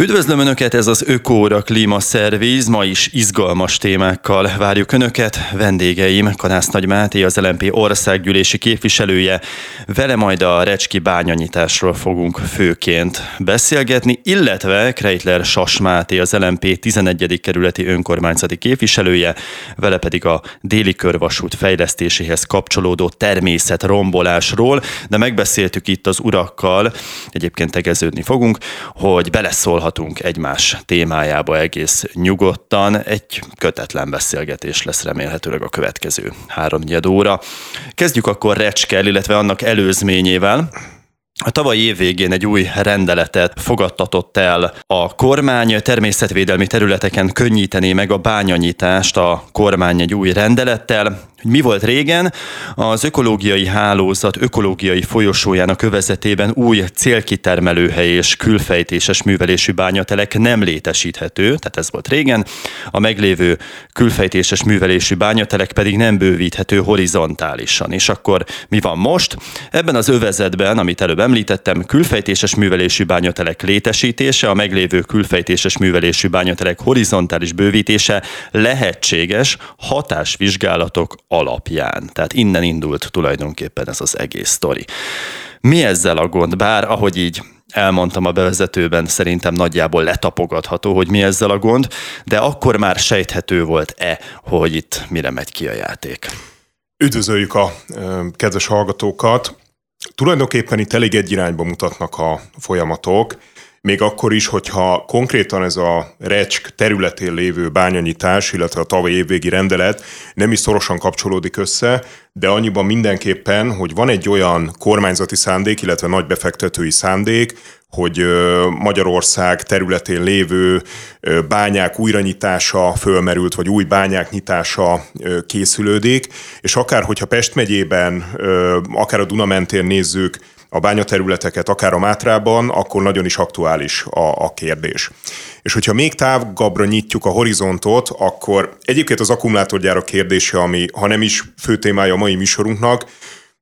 Üdvözlöm Önöket, ez az Ökóra Klímaszerviz, ma is izgalmas témákkal várjuk Önöket. Vendégeim Kanász Nagy Máté, az LMP országgyűlési képviselője. Vele majd a Recski bányanyításról fogunk főként beszélgetni, illetve Kreitler Sas Máté, az LMP 11. kerületi önkormányzati képviselője, vele pedig a déli körvasút fejlesztéséhez kapcsolódó természet rombolásról, de megbeszéltük itt az urakkal, egyébként tegeződni fogunk, hogy beleszól beleszólhatunk egymás témájába egész nyugodtan. Egy kötetlen beszélgetés lesz remélhetőleg a következő három óra. Kezdjük akkor Recskel, illetve annak előzményével. A tavalyi év végén egy új rendeletet fogadtatott el a kormány természetvédelmi területeken könnyítené meg a bányanyitást a kormány egy új rendelettel mi volt régen, az ökológiai hálózat ökológiai folyosójának övezetében új célkitermelőhely és külfejtéses művelésű bányatelek nem létesíthető, tehát ez volt régen, a meglévő külfejtéses művelésű bányatelek pedig nem bővíthető horizontálisan. És akkor mi van most? Ebben az övezetben, amit előbb említettem, külfejtéses művelésű bányatelek létesítése, a meglévő külfejtéses művelésű bányatelek horizontális bővítése lehetséges hatásvizsgálatok alapján. Tehát innen indult tulajdonképpen ez az egész sztori. Mi ezzel a gond? Bár, ahogy így elmondtam a bevezetőben, szerintem nagyjából letapogatható, hogy mi ezzel a gond, de akkor már sejthető volt-e, hogy itt mire megy ki a játék? Üdvözöljük a kedves hallgatókat! Tulajdonképpen itt elég egy irányba mutatnak a folyamatok még akkor is, hogyha konkrétan ez a recsk területén lévő bányanyítás, illetve a tavalyi évvégi rendelet nem is szorosan kapcsolódik össze, de annyiban mindenképpen, hogy van egy olyan kormányzati szándék, illetve nagy befektetői szándék, hogy Magyarország területén lévő bányák újranyitása fölmerült, vagy új bányák nyitása készülődik, és akár hogyha Pest megyében, akár a Duna mentén nézzük, a bányaterületeket, akár a Mátrában, akkor nagyon is aktuális a, a kérdés. És hogyha még távgabbra nyitjuk a horizontot, akkor egyébként az akkumulátorgyárak kérdése, ami ha nem is fő témája a mai műsorunknak,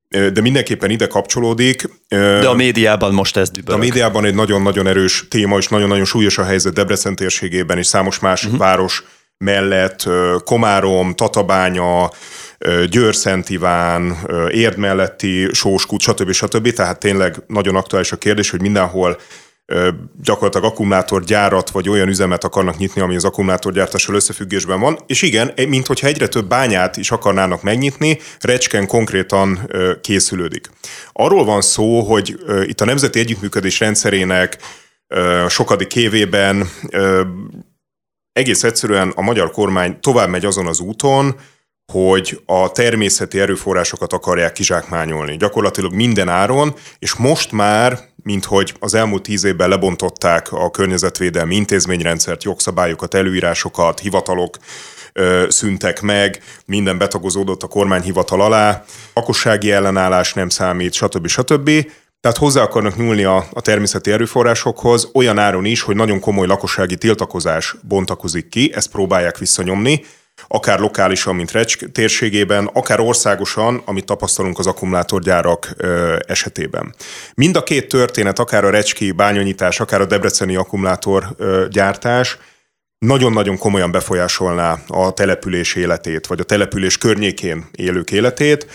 de mindenképpen ide kapcsolódik. De a médiában most ez dübörög. A médiában egy nagyon-nagyon erős téma, és nagyon-nagyon súlyos a helyzet Debrecen térségében, és számos más uh-huh. város mellett, Komárom, Tatabánya, Győr-Szent Iván, Érd melletti Sóskút, stb. stb. Tehát tényleg nagyon aktuális a kérdés, hogy mindenhol gyakorlatilag akkumulátorgyárat vagy olyan üzemet akarnak nyitni, ami az akkumulátorgyártással összefüggésben van. És igen, mint hogyha egyre több bányát is akarnának megnyitni, Recsken konkrétan készülődik. Arról van szó, hogy itt a Nemzeti Együttműködés rendszerének sokadik évében egész egyszerűen a magyar kormány tovább megy azon az úton, hogy a természeti erőforrásokat akarják kizsákmányolni. Gyakorlatilag minden áron, és most már, mint hogy az elmúlt tíz évben lebontották a környezetvédelmi intézményrendszert, jogszabályokat, előírásokat, hivatalok ö, szüntek meg, minden betagozódott a kormányhivatal alá, lakossági ellenállás nem számít, stb. stb. Tehát hozzá akarnak nyúlni a, a természeti erőforrásokhoz olyan áron is, hogy nagyon komoly lakossági tiltakozás bontakozik ki, ezt próbálják visszanyomni, akár lokálisan, mint Recs térségében, akár országosan, amit tapasztalunk az akkumulátorgyárak esetében. Mind a két történet, akár a Recski bányonyítás, akár a debreceni akkumulátorgyártás, nagyon-nagyon komolyan befolyásolná a település életét, vagy a település környékén élők életét.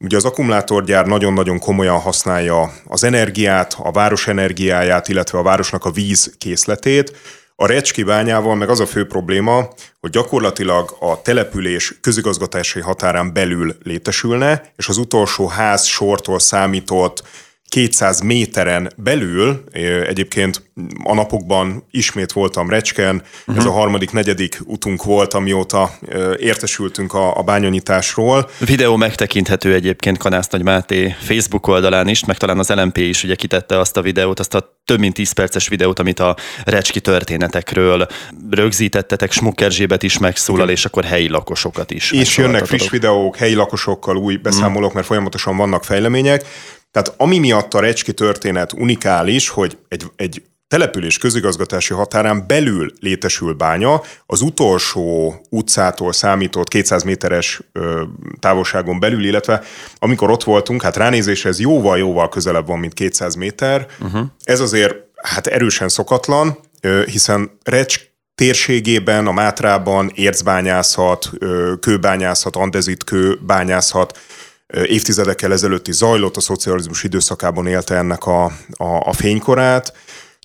Ugye az akkumulátorgyár nagyon-nagyon komolyan használja az energiát, a város energiáját, illetve a városnak a víz készletét, a Recski bányával meg az a fő probléma, hogy gyakorlatilag a település közigazgatási határán belül létesülne, és az utolsó ház sortól számított 200 méteren belül, egyébként a napokban ismét voltam Recsken, uh-huh. ez a harmadik, negyedik utunk volt, amióta értesültünk a, a bányanyításról. Videó megtekinthető egyébként Kanász Nagy Máté Facebook oldalán is, meg talán az LMP is ugye kitette azt a videót, azt a több mint 10 perces videót, amit a Recski történetekről rögzítettetek, Smucker Zsébet is megszólal, és akkor helyi lakosokat is. És jönnek friss videók, helyi lakosokkal új beszámolók, mert folyamatosan vannak fejlemények. Tehát ami miatt a Recski történet unikális, hogy egy, egy település közigazgatási határán belül létesül bánya, az utolsó utcától számított 200 méteres ö, távolságon belül, illetve amikor ott voltunk, hát ránézésre ez jóval-jóval közelebb van, mint 200 méter. Uh-huh. Ez azért hát erősen szokatlan, hiszen Recs térségében, a Mátrában ércbányászat, kőbányászat, andezit kőbányászat évtizedekkel ezelőtt is zajlott, a szocializmus időszakában élte ennek a, a, a fénykorát,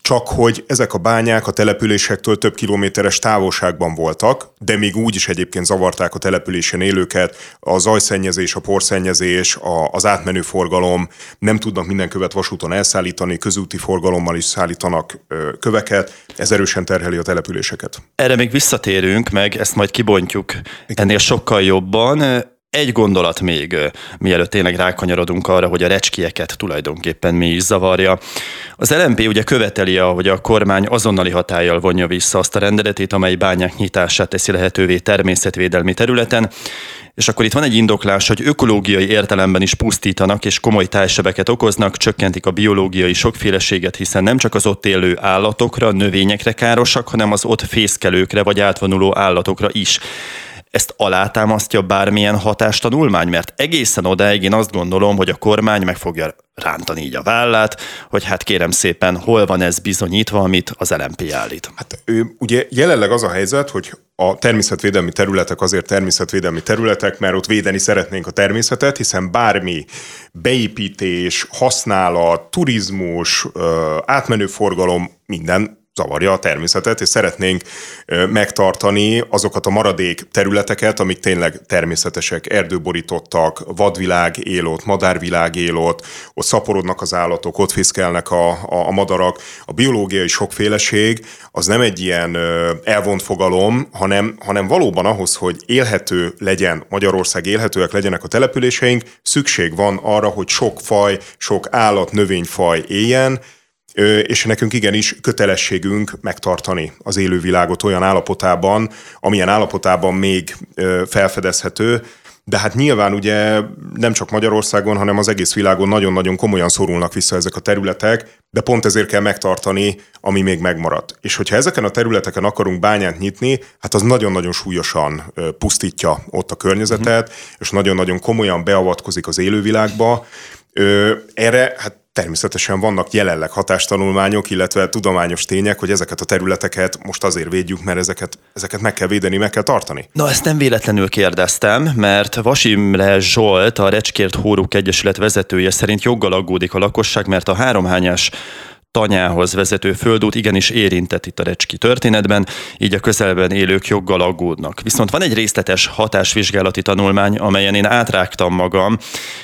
csak hogy ezek a bányák a településektől több kilométeres távolságban voltak, de még úgy is egyébként zavarták a településen élőket, a zajszennyezés, a porszennyezés, a, az átmenő forgalom, nem tudnak minden követ vasúton elszállítani, közúti forgalommal is szállítanak ö, köveket, ez erősen terheli a településeket. Erre még visszatérünk, meg ezt majd kibontjuk ennél sokkal jobban. Egy gondolat még, mielőtt tényleg rákanyarodunk arra, hogy a recskieket tulajdonképpen mi is zavarja. Az LMP ugye követeli, hogy a kormány azonnali hatállyal vonja vissza azt a rendeletét, amely bányák nyitását teszi lehetővé természetvédelmi területen, és akkor itt van egy indoklás, hogy ökológiai értelemben is pusztítanak és komoly tájsebeket okoznak, csökkentik a biológiai sokféleséget, hiszen nem csak az ott élő állatokra, növényekre károsak, hanem az ott fészkelőkre vagy átvonuló állatokra is ezt alátámasztja bármilyen hatástanulmány? Mert egészen odáig én azt gondolom, hogy a kormány meg fogja rántani így a vállát, hogy hát kérem szépen, hol van ez bizonyítva, amit az LMP állít. Hát ugye jelenleg az a helyzet, hogy a természetvédelmi területek azért természetvédelmi területek, mert ott védeni szeretnénk a természetet, hiszen bármi beépítés, használat, turizmus, átmenő forgalom, minden zavarja a természetet, és szeretnénk megtartani azokat a maradék területeket, amik tényleg természetesek, erdőborítottak, vadvilág él ott, madárvilág él ott, ott szaporodnak az állatok, ott fészkelnek a, a, a madarak. A biológiai sokféleség az nem egy ilyen elvont fogalom, hanem, hanem valóban ahhoz, hogy élhető legyen Magyarország, élhetőek legyenek a településeink, szükség van arra, hogy sok faj, sok állat, növényfaj éljen, és nekünk igenis kötelességünk megtartani az élővilágot olyan állapotában, amilyen állapotában még felfedezhető, de hát nyilván ugye nem csak Magyarországon, hanem az egész világon nagyon-nagyon komolyan szorulnak vissza ezek a területek, de pont ezért kell megtartani, ami még megmaradt. És hogyha ezeken a területeken akarunk bányát nyitni, hát az nagyon-nagyon súlyosan pusztítja ott a környezetet, uh-huh. és nagyon-nagyon komolyan beavatkozik az élővilágba. Erre hát természetesen vannak jelenleg hatástanulmányok, illetve tudományos tények, hogy ezeket a területeket most azért védjük, mert ezeket, ezeket meg kell védeni, meg kell tartani. Na, ezt nem véletlenül kérdeztem, mert Vasimre Zsolt, a Recskért Hóruk Egyesület vezetője szerint joggal aggódik a lakosság, mert a háromhányás tanyához vezető földút igenis érintett itt a Recski történetben, így a közelben élők joggal aggódnak. Viszont van egy részletes hatásvizsgálati tanulmány, amelyen én átrágtam magam,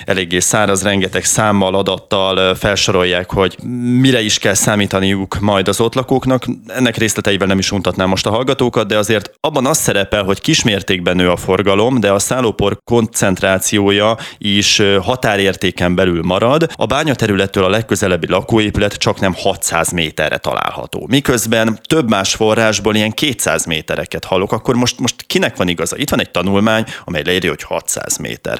eléggé száraz, rengeteg számmal, adattal felsorolják, hogy mire is kell számítaniuk majd az ott lakóknak. Ennek részleteivel nem is untatnám most a hallgatókat, de azért abban az szerepel, hogy kismértékben nő a forgalom, de a szállópor koncentrációja is határértéken belül marad. A bányaterülettől a legközelebbi lakóépület csak nem 600 méterre található. Miközben több más forrásból ilyen 200 métereket hallok, akkor most, most kinek van igaza? Itt van egy tanulmány, amely leírja, hogy 600 méter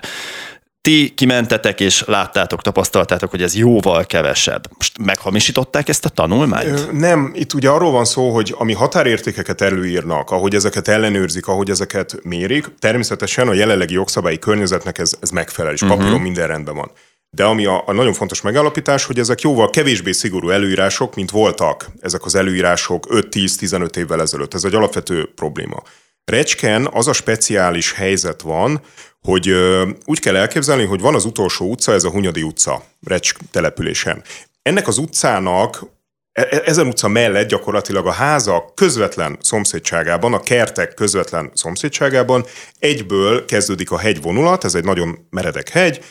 ti kimentetek és láttátok, tapasztaltátok, hogy ez jóval kevesebb. Most meghamisították ezt a tanulmányt? Nem, itt ugye arról van szó, hogy ami határértékeket előírnak, ahogy ezeket ellenőrzik, ahogy ezeket mérik, természetesen a jelenlegi jogszabályi környezetnek ez, ez megfelel, és papíron uh-huh. minden rendben van. De ami a, a nagyon fontos megállapítás, hogy ezek jóval kevésbé szigorú előírások, mint voltak ezek az előírások 5-10-15 évvel ezelőtt. Ez egy alapvető probléma. Recsken az a speciális helyzet van, hogy ö, úgy kell elképzelni, hogy van az utolsó utca, ez a Hunyadi utca, Recsk településen. Ennek az utcának e, e, ezen utca mellett gyakorlatilag a házak közvetlen szomszédságában, a kertek közvetlen szomszédságában egyből kezdődik a hegyvonulat, ez egy nagyon meredek hegy,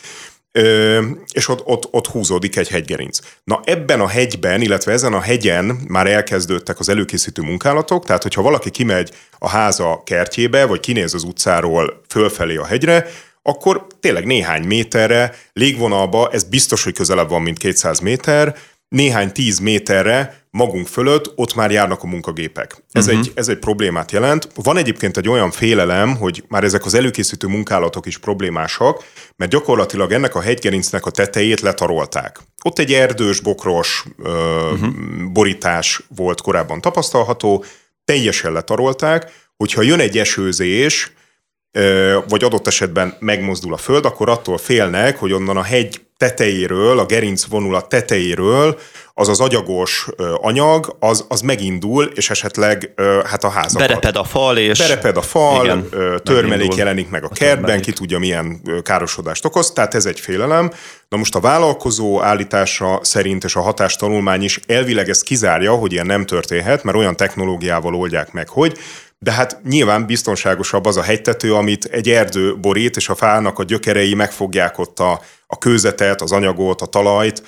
és ott, ott, ott húzódik egy hegygerinc. Na ebben a hegyben, illetve ezen a hegyen már elkezdődtek az előkészítő munkálatok, tehát hogyha valaki kimegy a háza kertjébe, vagy kinéz az utcáról fölfelé a hegyre, akkor tényleg néhány méterre, légvonalba, ez biztos, hogy közelebb van, mint 200 méter, néhány tíz méterre magunk fölött ott már járnak a munkagépek. Ez, uh-huh. egy, ez egy problémát jelent. Van egyébként egy olyan félelem, hogy már ezek az előkészítő munkálatok is problémásak, mert gyakorlatilag ennek a hegygerincnek a tetejét letarolták. Ott egy erdős, bokros uh-huh. borítás volt korábban tapasztalható, teljesen letarolták, hogyha jön egy esőzés, vagy adott esetben megmozdul a föld, akkor attól félnek, hogy onnan a hegy tetejéről, a gerinc vonulat tetejéről az az agyagos anyag, az, az megindul, és esetleg hát a házak. Bereped a fal, és... Bereped a fal, igen, törmelék megindul. jelenik meg a kertben, ki tudja milyen károsodást okoz, tehát ez egy félelem. Na most a vállalkozó állítása szerint, és a hatástanulmány is elvileg ezt kizárja, hogy ilyen nem történhet, mert olyan technológiával oldják meg, hogy de hát nyilván biztonságosabb az a hegytető, amit egy erdő borít, és a fának a gyökerei megfogják ott a, a kőzetet, az anyagot, a talajt,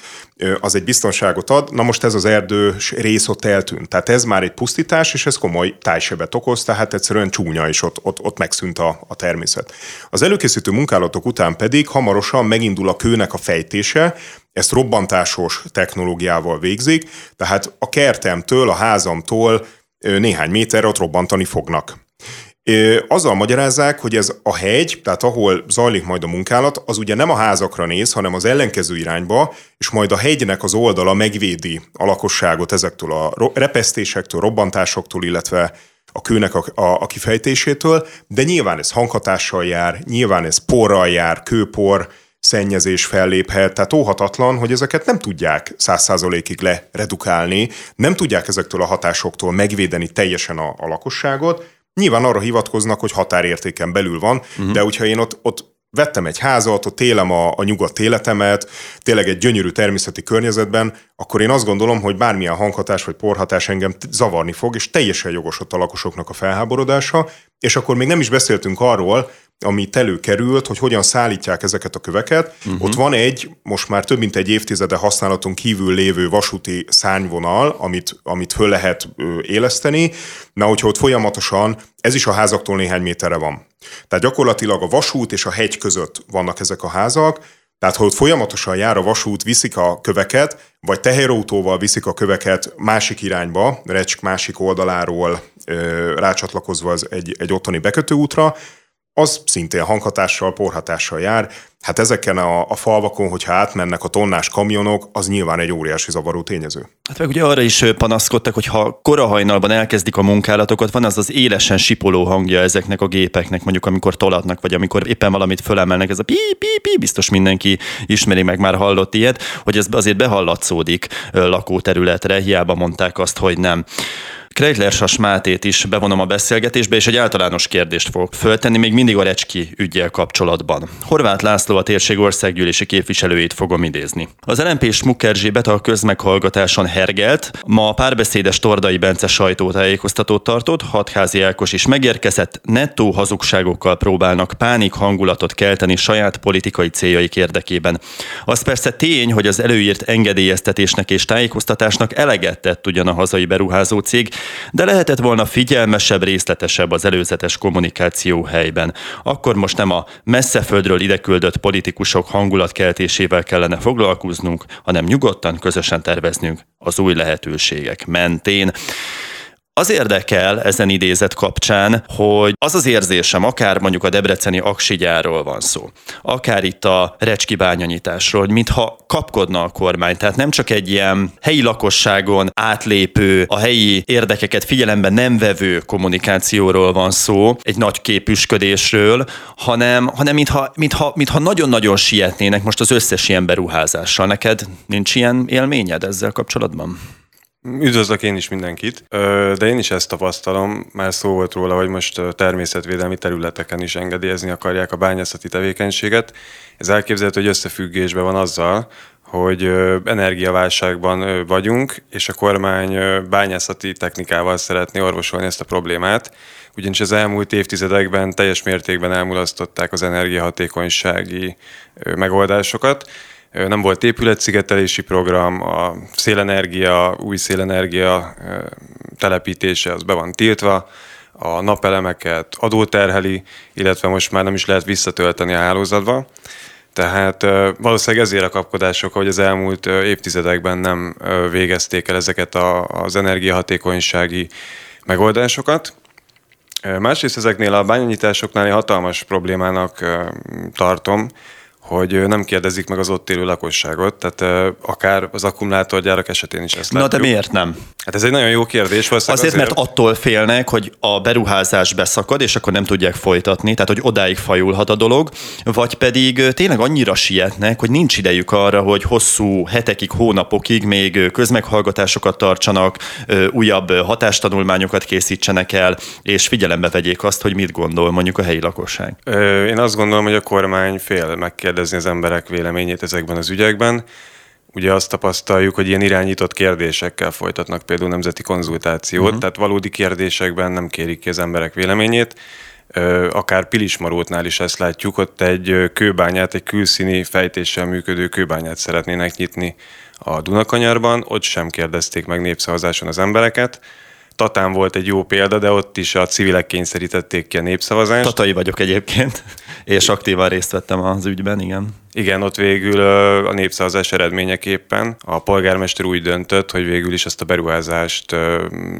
az egy biztonságot ad. Na most ez az erdős rész ott eltűnt. Tehát ez már egy pusztítás, és ez komoly tájsebet okoz, tehát egyszerűen csúnya, és ott, ott, ott megszűnt a, a természet. Az előkészítő munkálatok után pedig hamarosan megindul a kőnek a fejtése, ezt robbantásos technológiával végzik, tehát a kertemtől, a házamtól néhány méterre ott robbantani fognak. Azzal magyarázzák, hogy ez a hegy, tehát ahol zajlik majd a munkálat, az ugye nem a házakra néz, hanem az ellenkező irányba, és majd a hegynek az oldala megvédi a lakosságot ezektől a repesztésektől, robbantásoktól, illetve a kőnek a, a, a kifejtésétől, de nyilván ez hanghatással jár, nyilván ez porral jár, kőpor, szennyezés felléphet, tehát óhatatlan, hogy ezeket nem tudják száz százalékig leredukálni, nem tudják ezektől a hatásoktól megvédeni teljesen a, a lakosságot, Nyilván arra hivatkoznak, hogy határértéken belül van, uh-huh. de hogyha én ott, ott vettem egy házat, ott élem a, a nyugodt életemet, tényleg egy gyönyörű természeti környezetben, akkor én azt gondolom, hogy bármilyen hanghatás vagy porhatás engem zavarni fog, és teljesen jogos ott a lakosoknak a felháborodása, és akkor még nem is beszéltünk arról, ami előkerült, hogy hogyan szállítják ezeket a köveket. Uh-huh. Ott van egy, most már több mint egy évtizede használaton kívül lévő vasúti szárnyvonal, amit, amit föl lehet éleszteni. Na, hogyha ott folyamatosan, ez is a házaktól néhány méterre van. Tehát gyakorlatilag a vasút és a hegy között vannak ezek a házak, tehát, ha ott folyamatosan jár a vasút, viszik a köveket, vagy teherautóval viszik a köveket másik irányba, Recsk másik oldaláról rácsatlakozva az egy, egy ottani bekötőútra, az szintén hanghatással, porhatással jár. Hát ezeken a, a falvakon, hogyha átmennek a tonnás kamionok, az nyilván egy óriási zavaró tényező. Hát meg ugye arra is panaszkodtak, hogy ha korahajnalban elkezdik a munkálatokat, van az az élesen sipoló hangja ezeknek a gépeknek, mondjuk amikor tolatnak, vagy amikor éppen valamit fölemelnek, ez a pi, pi, pi, biztos mindenki ismeri meg, már hallott ilyet, hogy ez azért behallatszódik lakóterületre, hiába mondták azt, hogy nem. Kreitler Sas Mátét is bevonom a beszélgetésbe, és egy általános kérdést fogok föltenni, még mindig a Recski ügyel kapcsolatban. Horváth László a térség országgyűlési képviselőjét fogom idézni. Az LNP Smucker Zsébet a közmeghallgatáson hergelt, ma a párbeszédes Tordai Bence sajtótájékoztatót tartott, hatházi Ákos is megérkezett, nettó hazugságokkal próbálnak pánik hangulatot kelteni saját politikai céljaik érdekében. Az persze tény, hogy az előírt engedélyeztetésnek és tájékoztatásnak eleget tett ugyan a hazai beruházó cég, de lehetett volna figyelmesebb, részletesebb az előzetes kommunikáció helyben. Akkor most nem a messze földről ide küldött politikusok hangulatkeltésével kellene foglalkoznunk, hanem nyugodtan közösen terveznünk az új lehetőségek mentén. Az érdekel ezen idézet kapcsán, hogy az az érzésem, akár mondjuk a debreceni aksigyáról van szó, akár itt a recski bányanyításról, hogy mintha kapkodna a kormány. Tehát nem csak egy ilyen helyi lakosságon átlépő, a helyi érdekeket figyelembe nem vevő kommunikációról van szó, egy nagy képüsködésről, hanem, hanem mintha, mintha, mintha nagyon-nagyon sietnének most az összes ilyen beruházással. Neked nincs ilyen élményed ezzel kapcsolatban? Üdvözlök én is mindenkit, de én is ezt tapasztalom, már szó volt róla, hogy most természetvédelmi területeken is engedélyezni akarják a bányászati tevékenységet. Ez elképzelhető, hogy összefüggésben van azzal, hogy energiaválságban vagyunk, és a kormány bányászati technikával szeretné orvosolni ezt a problémát, ugyanis az elmúlt évtizedekben teljes mértékben elmulasztották az energiahatékonysági megoldásokat, nem volt épületszigetelési program, a szélenergia, új szélenergia telepítése az be van tiltva, a napelemeket adóterheli, illetve most már nem is lehet visszatölteni a hálózatba. Tehát valószínűleg ezért a kapkodások, hogy az elmúlt évtizedekben nem végezték el ezeket az energiahatékonysági megoldásokat. Másrészt ezeknél a bányanyításoknál hatalmas problémának tartom, hogy nem kérdezik meg az ott élő lakosságot, tehát akár az akkumulátorgyárak esetén is ezt látjuk. Na de miért nem? Hát ez egy nagyon jó kérdés. Azért, azért, mert attól félnek, hogy a beruházás beszakad, és akkor nem tudják folytatni, tehát hogy odáig fajulhat a dolog, vagy pedig tényleg annyira sietnek, hogy nincs idejük arra, hogy hosszú hetekig, hónapokig még közmeghallgatásokat tartsanak, újabb hatástanulmányokat készítsenek el, és figyelembe vegyék azt, hogy mit gondol mondjuk a helyi lakosság. Én azt gondolom, hogy a kormány fél megkérdezni az emberek véleményét ezekben az ügyekben. Ugye azt tapasztaljuk, hogy ilyen irányított kérdésekkel folytatnak például nemzeti konzultációt, uh-huh. tehát valódi kérdésekben nem kérik ki az emberek véleményét. Akár Pilismarótnál is ezt látjuk, ott egy kőbányát, egy külszíni fejtéssel működő kőbányát szeretnének nyitni a Dunakanyarban, ott sem kérdezték meg népszavazáson az embereket. Tatán volt egy jó példa, de ott is a civilek kényszerítették ki a népszavazást. Tatai vagyok egyébként, és aktívan részt vettem az ügyben, igen. Igen, ott végül a népszavazás eredményeképpen a polgármester úgy döntött, hogy végül is ezt a beruházást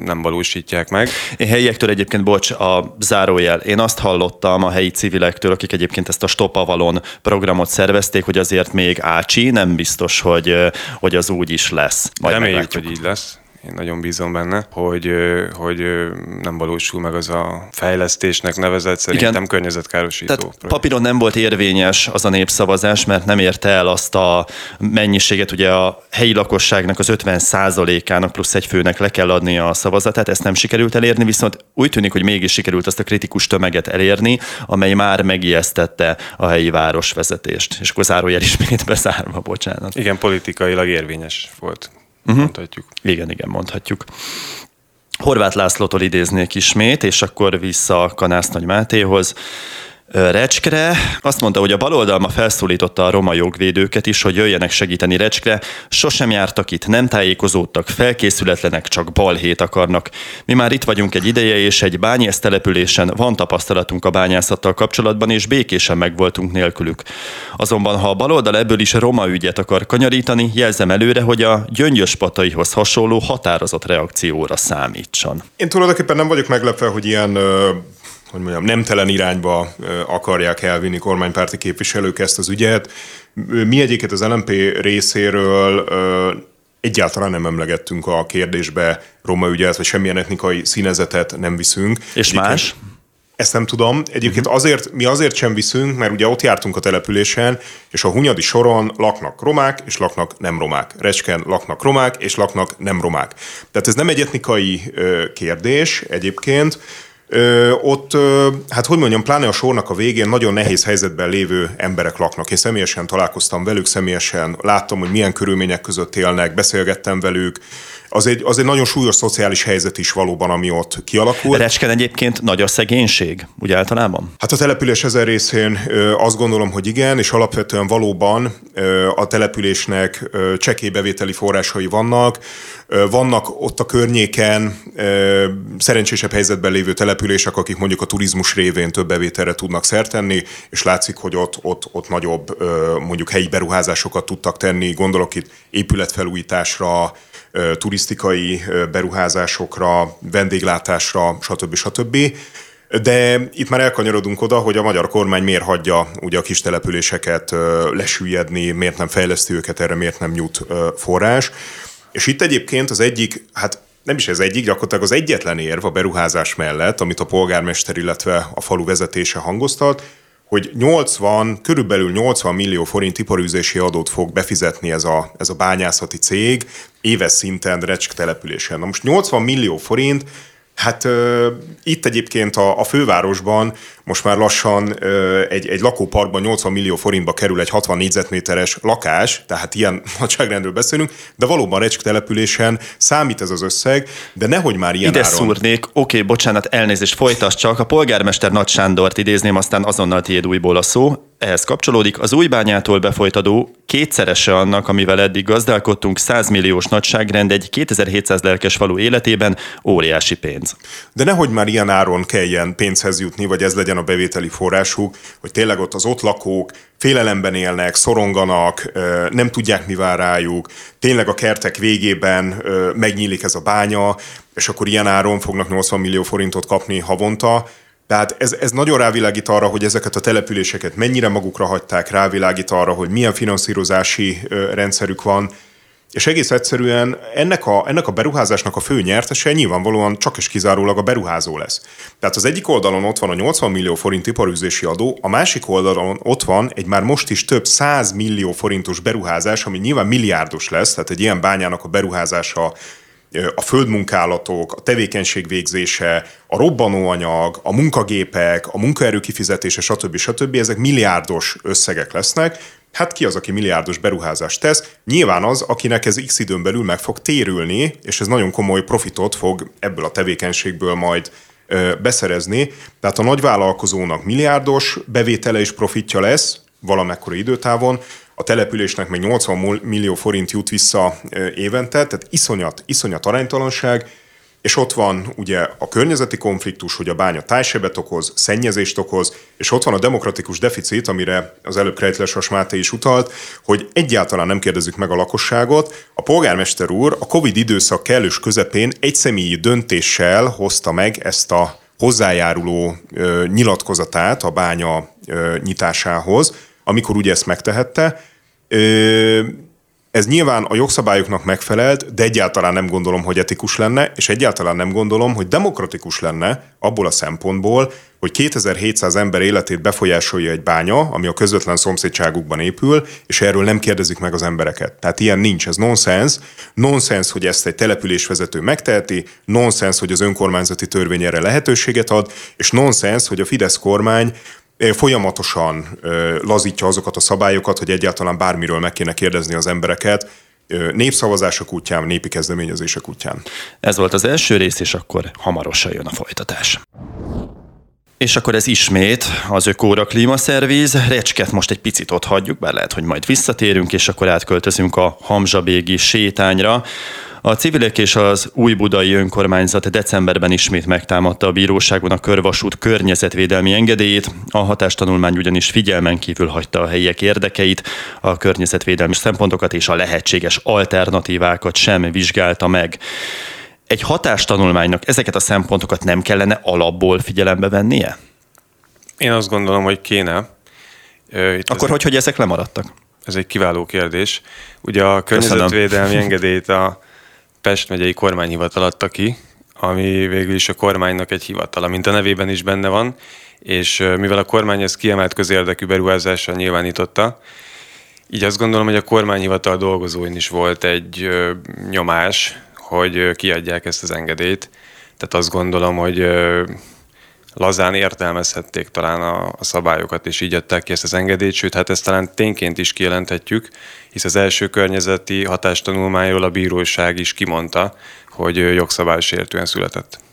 nem valósítják meg. Én helyiektől egyébként, bocs, a zárójel. Én azt hallottam a helyi civilektől, akik egyébként ezt a Stop Avalon programot szervezték, hogy azért még Ácsi, nem biztos, hogy, hogy az úgy is lesz. Majd Reméljük, hogy így lesz én nagyon bízom benne, hogy, hogy nem valósul meg az a fejlesztésnek nevezett, szerintem Igen. környezetkárosító. Tehát projekt. papíron nem volt érvényes az a népszavazás, mert nem érte el azt a mennyiséget, ugye a helyi lakosságnak az 50 ának plusz egy főnek le kell adni a szavazatát, ezt nem sikerült elérni, viszont úgy tűnik, hogy mégis sikerült azt a kritikus tömeget elérni, amely már megijesztette a helyi városvezetést. És akkor zárójel ismét bezárva, bocsánat. Igen, politikailag érvényes volt uh-huh. mondhatjuk. Igen, igen, mondhatjuk. Horváth Lászlótól idéznék ismét, és akkor vissza Kanász Nagy Mátéhoz. Recskre. Azt mondta, hogy a baloldal ma felszólította a roma jogvédőket is, hogy jöjjenek segíteni Recskre. Sosem jártak itt, nem tájékozódtak, felkészületlenek, csak balhét akarnak. Mi már itt vagyunk egy ideje, és egy bányász településen van tapasztalatunk a bányászattal kapcsolatban, és békésen megvoltunk nélkülük. Azonban, ha a baloldal ebből is roma ügyet akar kanyarítani, jelzem előre, hogy a gyöngyös pataihoz hasonló határozott reakcióra számítson. Én tulajdonképpen nem vagyok meglepve, hogy ilyen hogy mondjam, nemtelen irányba akarják elvinni kormánypárti képviselők ezt az ügyet. Mi egyébként az LMP részéről egyáltalán nem emlegettünk a kérdésbe roma ügyet, vagy semmilyen etnikai színezetet nem viszünk. És egyébként, más? Ezt nem tudom. Egyébként mhm. azért, mi azért sem viszünk, mert ugye ott jártunk a településen, és a Hunyadi soron laknak romák, és laknak nem romák. Recsken laknak romák, és laknak nem romák. Tehát ez nem egy etnikai kérdés egyébként, Ö, ott, ö, hát hogy mondjam, pláne a sornak a végén nagyon nehéz helyzetben lévő emberek laknak. Én személyesen találkoztam velük, személyesen láttam, hogy milyen körülmények között élnek, beszélgettem velük, az egy, az egy nagyon súlyos szociális helyzet is valóban, ami ott kialakult. Recsken egyébként nagy a szegénység, úgy általában? Hát a település ezen részén azt gondolom, hogy igen, és alapvetően valóban a településnek csekély bevételi forrásai vannak. Vannak ott a környéken szerencsésebb helyzetben lévő települések, akik mondjuk a turizmus révén több bevételre tudnak szertenni, és látszik, hogy ott, ott, ott nagyobb mondjuk helyi beruházásokat tudtak tenni, gondolok itt épületfelújításra, turisztikai beruházásokra, vendéglátásra, stb. stb. De itt már elkanyarodunk oda, hogy a magyar kormány miért hagyja ugye a kis településeket lesüllyedni, miért nem fejleszti őket, erre miért nem nyújt forrás. És itt egyébként az egyik, hát nem is ez egyik, gyakorlatilag az egyetlen érv a beruházás mellett, amit a polgármester, illetve a falu vezetése hangoztat, hogy 80, körülbelül 80 millió forint iparűzési adót fog befizetni ez a, ez a bányászati cég éves szinten Recsk településen. Na most 80 millió forint, Hát uh, itt egyébként a, a fővárosban most már lassan uh, egy, egy lakóparkban 80 millió forintba kerül egy 60 négyzetméteres lakás, tehát ilyen nagyságrendről beszélünk, de valóban Recsk településen számít ez az összeg, de nehogy már ilyen Ide áron. szúrnék, oké, okay, bocsánat, elnézést, folytasd csak, a polgármester Nagy Sándort idézném, aztán azonnal tiéd újból a szó ehhez kapcsolódik, az új bányától befolyt adó kétszerese annak, amivel eddig gazdálkodtunk, 100 milliós nagyságrend egy 2700 lelkes falu életében óriási pénz. De nehogy már ilyen áron kelljen pénzhez jutni, vagy ez legyen a bevételi forrásuk, hogy tényleg ott az ott lakók félelemben élnek, szoronganak, nem tudják mi vár rájuk, tényleg a kertek végében megnyílik ez a bánya, és akkor ilyen áron fognak 80 millió forintot kapni havonta, Tehát ez, ez nagyon rávilágít arra, hogy ezeket a településeket mennyire magukra hagyták, rávilágít arra, hogy milyen finanszírozási rendszerük van, és egész egyszerűen ennek a, ennek a beruházásnak a fő nyertese nyilvánvalóan csak és kizárólag a beruházó lesz. Tehát az egyik oldalon ott van a 80 millió forint iparűzési adó, a másik oldalon ott van egy már most is több 100 millió forintos beruházás, ami nyilván milliárdos lesz, tehát egy ilyen bányának a beruházása a földmunkálatok, a tevékenység végzése, a robbanóanyag, a munkagépek, a munkaerő kifizetése, stb. stb. ezek milliárdos összegek lesznek, Hát ki az, aki milliárdos beruházást tesz? Nyilván az, akinek ez x időn belül meg fog térülni, és ez nagyon komoly profitot fog ebből a tevékenységből majd ö, beszerezni. Tehát a nagyvállalkozónak milliárdos bevétele és profitja lesz valamekkora időtávon, a településnek meg 80 millió forint jut vissza évente, tehát iszonyat, iszonyat aránytalanság, és ott van ugye a környezeti konfliktus, hogy a bánya tájsebet okoz, szennyezést okoz, és ott van a demokratikus deficit, amire az előbb Krejtles Máté is utalt, hogy egyáltalán nem kérdezzük meg a lakosságot. A polgármester úr a Covid időszak kellős közepén egyszemélyi döntéssel hozta meg ezt a hozzájáruló ö, nyilatkozatát a bánya ö, nyitásához, amikor ugye ezt megtehette. Ez nyilván a jogszabályoknak megfelelt, de egyáltalán nem gondolom, hogy etikus lenne, és egyáltalán nem gondolom, hogy demokratikus lenne abból a szempontból, hogy 2700 ember életét befolyásolja egy bánya, ami a közvetlen szomszédságukban épül, és erről nem kérdezik meg az embereket. Tehát ilyen nincs, ez nonsens. Nonsens, hogy ezt egy településvezető megteheti, nonsens, hogy az önkormányzati törvény erre lehetőséget ad, és nonsens, hogy a Fidesz kormány folyamatosan lazítja azokat a szabályokat, hogy egyáltalán bármiről meg kéne kérdezni az embereket, népszavazások útján, népi kezdeményezések útján. Ez volt az első rész, és akkor hamarosan jön a folytatás. És akkor ez ismét az Ökóra Klímaszervíz. Recsket most egy picit ott hagyjuk, bár lehet, hogy majd visszatérünk, és akkor átköltözünk a Hamzsabégi sétányra. A civilek és az új budai önkormányzat decemberben ismét megtámadta a bíróságon a körvasút környezetvédelmi engedélyét. A hatástanulmány ugyanis figyelmen kívül hagyta a helyiek érdekeit, a környezetvédelmi szempontokat és a lehetséges alternatívákat sem vizsgálta meg. Egy hatástanulmánynak ezeket a szempontokat nem kellene alapból figyelembe vennie? Én azt gondolom, hogy kéne. Itt Akkor hogy, hogy ezek lemaradtak? Ez egy kiváló kérdés. Ugye a környezetvédelmi engedélyt a Pest megyei kormányhivatal adta ki, ami végül is a kormánynak egy hivatala, mint a nevében is benne van, és mivel a kormány ezt kiemelt közérdekű beruházással nyilvánította, így azt gondolom, hogy a kormányhivatal dolgozóin is volt egy nyomás, hogy kiadják ezt az engedélyt. Tehát azt gondolom, hogy lazán értelmezhették talán a, a szabályokat, és így adták ki ezt az engedélyt, sőt, hát ezt talán tényként is kijelenthetjük, hisz az első környezeti hatástanulmányról a bíróság is kimondta, hogy jogszabálysértően született.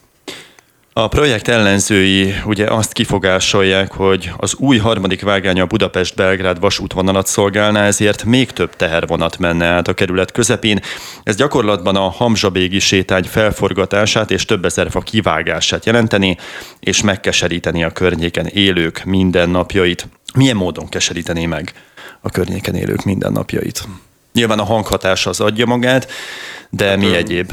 A projekt ellenzői ugye azt kifogásolják, hogy az új harmadik vágány a Budapest-Belgrád vasútvonalat szolgálná, ezért még több tehervonat menne át a kerület közepén. Ez gyakorlatban a Hamzsabégi sétány felforgatását és több ezer fa kivágását jelenteni, és megkeseríteni a környéken élők mindennapjait. Milyen módon keserítené meg a környéken élők mindennapjait? Nyilván a hanghatás az adja magát, de hát, mi egyéb?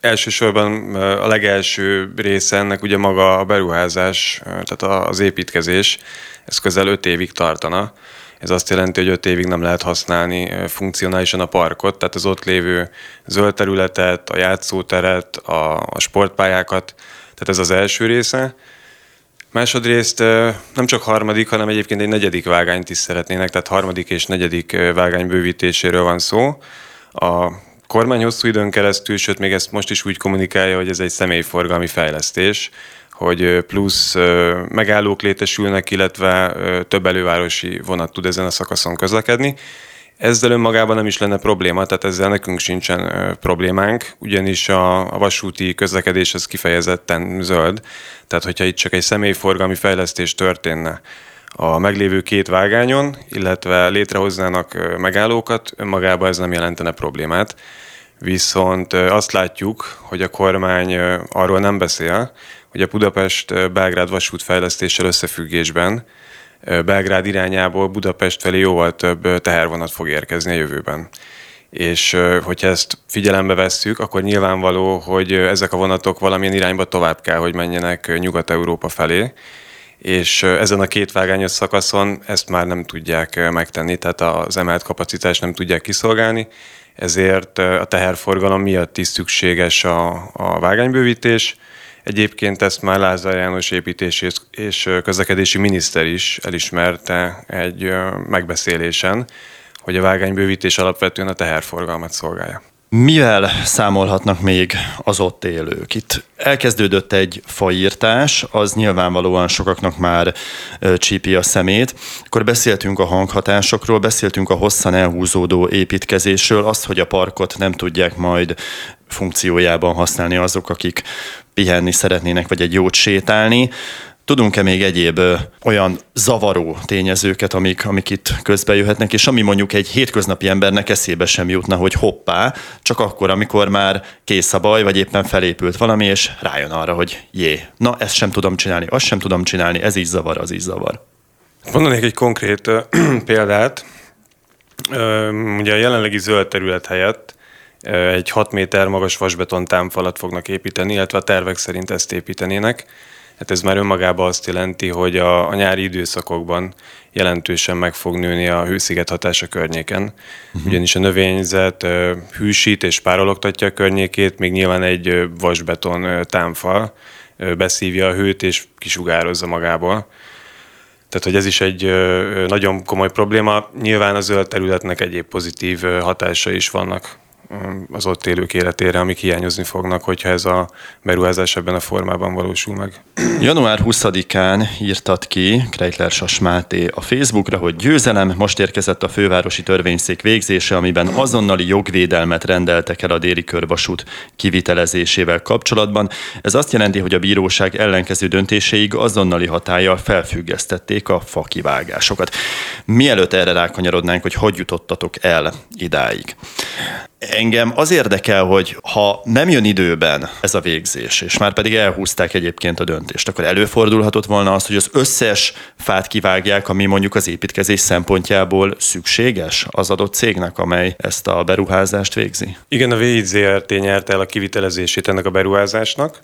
Elsősorban a legelső része ennek ugye maga a beruházás, tehát az építkezés, ez közel öt évig tartana. Ez azt jelenti, hogy öt évig nem lehet használni funkcionálisan a parkot, tehát az ott lévő zöld területet, a játszóteret, a, a sportpályákat, tehát ez az első része. Másodrészt nem csak harmadik, hanem egyébként egy negyedik vágányt is szeretnének, tehát harmadik és negyedik vágány bővítéséről van szó. A kormány hosszú időn keresztül, sőt még ezt most is úgy kommunikálja, hogy ez egy személyforgalmi fejlesztés, hogy plusz megállók létesülnek, illetve több elővárosi vonat tud ezen a szakaszon közlekedni. Ezzel önmagában nem is lenne probléma, tehát ezzel nekünk sincsen problémánk, ugyanis a, vasúti közlekedés az kifejezetten zöld, tehát hogyha itt csak egy személyforgalmi fejlesztés történne, a meglévő két vágányon, illetve létrehoznának megállókat, önmagában ez nem jelentene problémát. Viszont azt látjuk, hogy a kormány arról nem beszél, hogy a Budapest-Belgrád vasútfejlesztéssel összefüggésben Belgrád irányából Budapest felé jóval több tehervonat fog érkezni a jövőben. és hogyha ezt figyelembe vesszük, akkor nyilvánvaló, hogy ezek a vonatok valamilyen irányba tovább kell, hogy menjenek Nyugat-Európa felé, és ezen a két vágányos szakaszon ezt már nem tudják megtenni, tehát az emelt kapacitást nem tudják kiszolgálni, ezért a teherforgalom miatt is szükséges a, a vágánybővítés. Egyébként ezt már Lázár János építési és közlekedési miniszter is elismerte egy megbeszélésen, hogy a vágánybővítés alapvetően a teherforgalmat szolgálja. Mivel számolhatnak még az ott élők? Itt elkezdődött egy faírtás, az nyilvánvalóan sokaknak már csípi a szemét. Akkor beszéltünk a hanghatásokról, beszéltünk a hosszan elhúzódó építkezésről, azt, hogy a parkot nem tudják majd funkciójában használni azok, akik pihenni szeretnének, vagy egy jót sétálni. Tudunk-e még egyéb olyan zavaró tényezőket, amik, amik itt közbe jöhetnek, és ami mondjuk egy hétköznapi embernek eszébe sem jutna, hogy hoppá, csak akkor, amikor már kész a baj, vagy éppen felépült valami, és rájön arra, hogy jé, na ezt sem tudom csinálni, azt sem tudom csinálni, ez is zavar, az is zavar. Mondanék egy konkrét példát. Ugye a jelenlegi zöld terület helyett egy 6 méter magas vasbeton támfalat fognak építeni, illetve a tervek szerint ezt építenének. Hát ez már önmagában azt jelenti, hogy a, a nyári időszakokban jelentősen meg fog nőni a hősziget hatása környéken. Uh-huh. Ugyanis a növényzet hűsít és párologtatja a környékét, még nyilván egy vasbeton támfal beszívja a hőt és kisugározza magából. Tehát, hogy ez is egy nagyon komoly probléma. Nyilván a zöld területnek egyéb pozitív hatása is vannak az ott élők életére, amik hiányozni fognak, hogyha ez a beruházás ebben a formában valósul meg. Január 20-án írtat ki Kreitler Sas Máté a Facebookra, hogy győzelem, most érkezett a fővárosi törvényszék végzése, amiben azonnali jogvédelmet rendeltek el a déli körvasút kivitelezésével kapcsolatban. Ez azt jelenti, hogy a bíróság ellenkező döntéséig azonnali hatállyal felfüggesztették a fakivágásokat. Mielőtt erre rákanyarodnánk, hogy hogy jutottatok el idáig. Engem az érdekel, hogy ha nem jön időben ez a végzés, és már pedig elhúzták egyébként a döntést, akkor előfordulhatott volna az, hogy az összes fát kivágják, ami mondjuk az építkezés szempontjából szükséges az adott cégnek, amely ezt a beruházást végzi? Igen, a VIZ ZRT el a kivitelezését ennek a beruházásnak.